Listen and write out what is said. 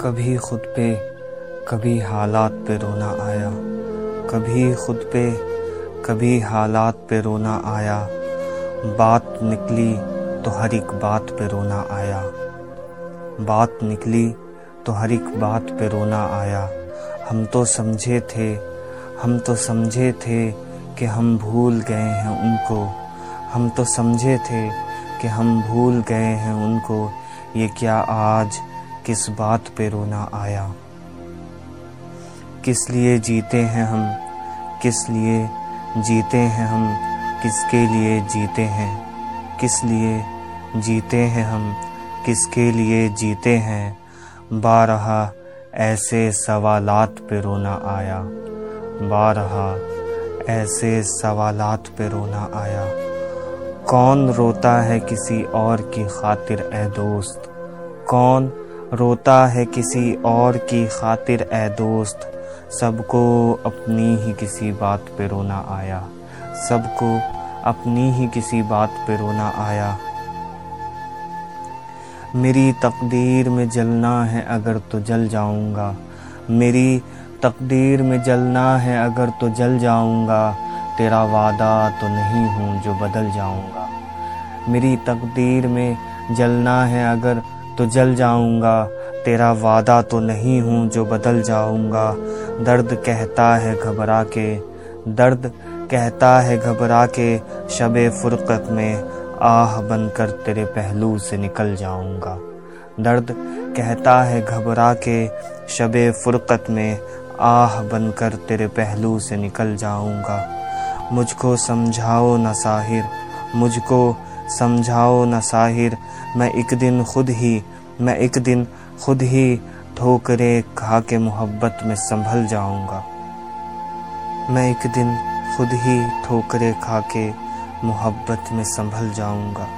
कभी खुद पे, कभी हालात पे रोना आया। कभी खुद पे, कभी हालात पे रोना आया। बात निकली तो हर एक बात पे रोना आया। बात निकली तो हर एक बात पे रोना आया। हम तो समझे थे, हम तो समझे थे कि हम भूल गए हैं उनको। हम तो समझे थे कि हम भूल गए हैं उनको। ये क्या आज किस बात पे रोना आया? किस लिए जीते हैं हम? किस लिए जीते हैं हम? किसके लिए जीते हैं? किस लिए जीते हैं हम? किसके लिए जीते हैं? बारहा ऐसे सवालात पे रोना आया। बारहा ऐसे सवालात पे रोना आया। कौन रोता है किसी और की खातिर ए दोस्त? कौन रोता है किसी और की खातिर ए दोस्त। सबको अपनी ही किसी बात पे रोना आया। सबको अपनी ही किसी बात पे रोना आया। मेरी तकदीर में जलना है अगर तो जल जाऊँगा। मेरी तकदीर में जलना है अगर तो जल जाऊँगा। तेरा वादा तो नहीं हूँ जो बदल जाऊँगा। मेरी तकदीर में जलना है अगर तो जल जाऊँगा, तेरा वादा तो नहीं हूँ जो बदल जाऊँगा। दर्द कहता है घबरा के, दर्द कहता है घबरा के, शब फुरकत में आह बनकर तेरे पहलू से निकल जाऊँगा। दर्द कहता है घबरा के, शब फुरकत में आह बनकर तेरे पहलू से निकल जाऊँगा। मुझको समझाओ न साहिर, मुझको समझाओ न साहिर, मैं एक दिन खुद ही मैं एक दिन खुद ही ठोकरे खा के मोहब्बत में संभल जाऊँगा। मैं एक दिन खुद ही ठोकरे खा के मोहब्बत में संभल जाऊँगा।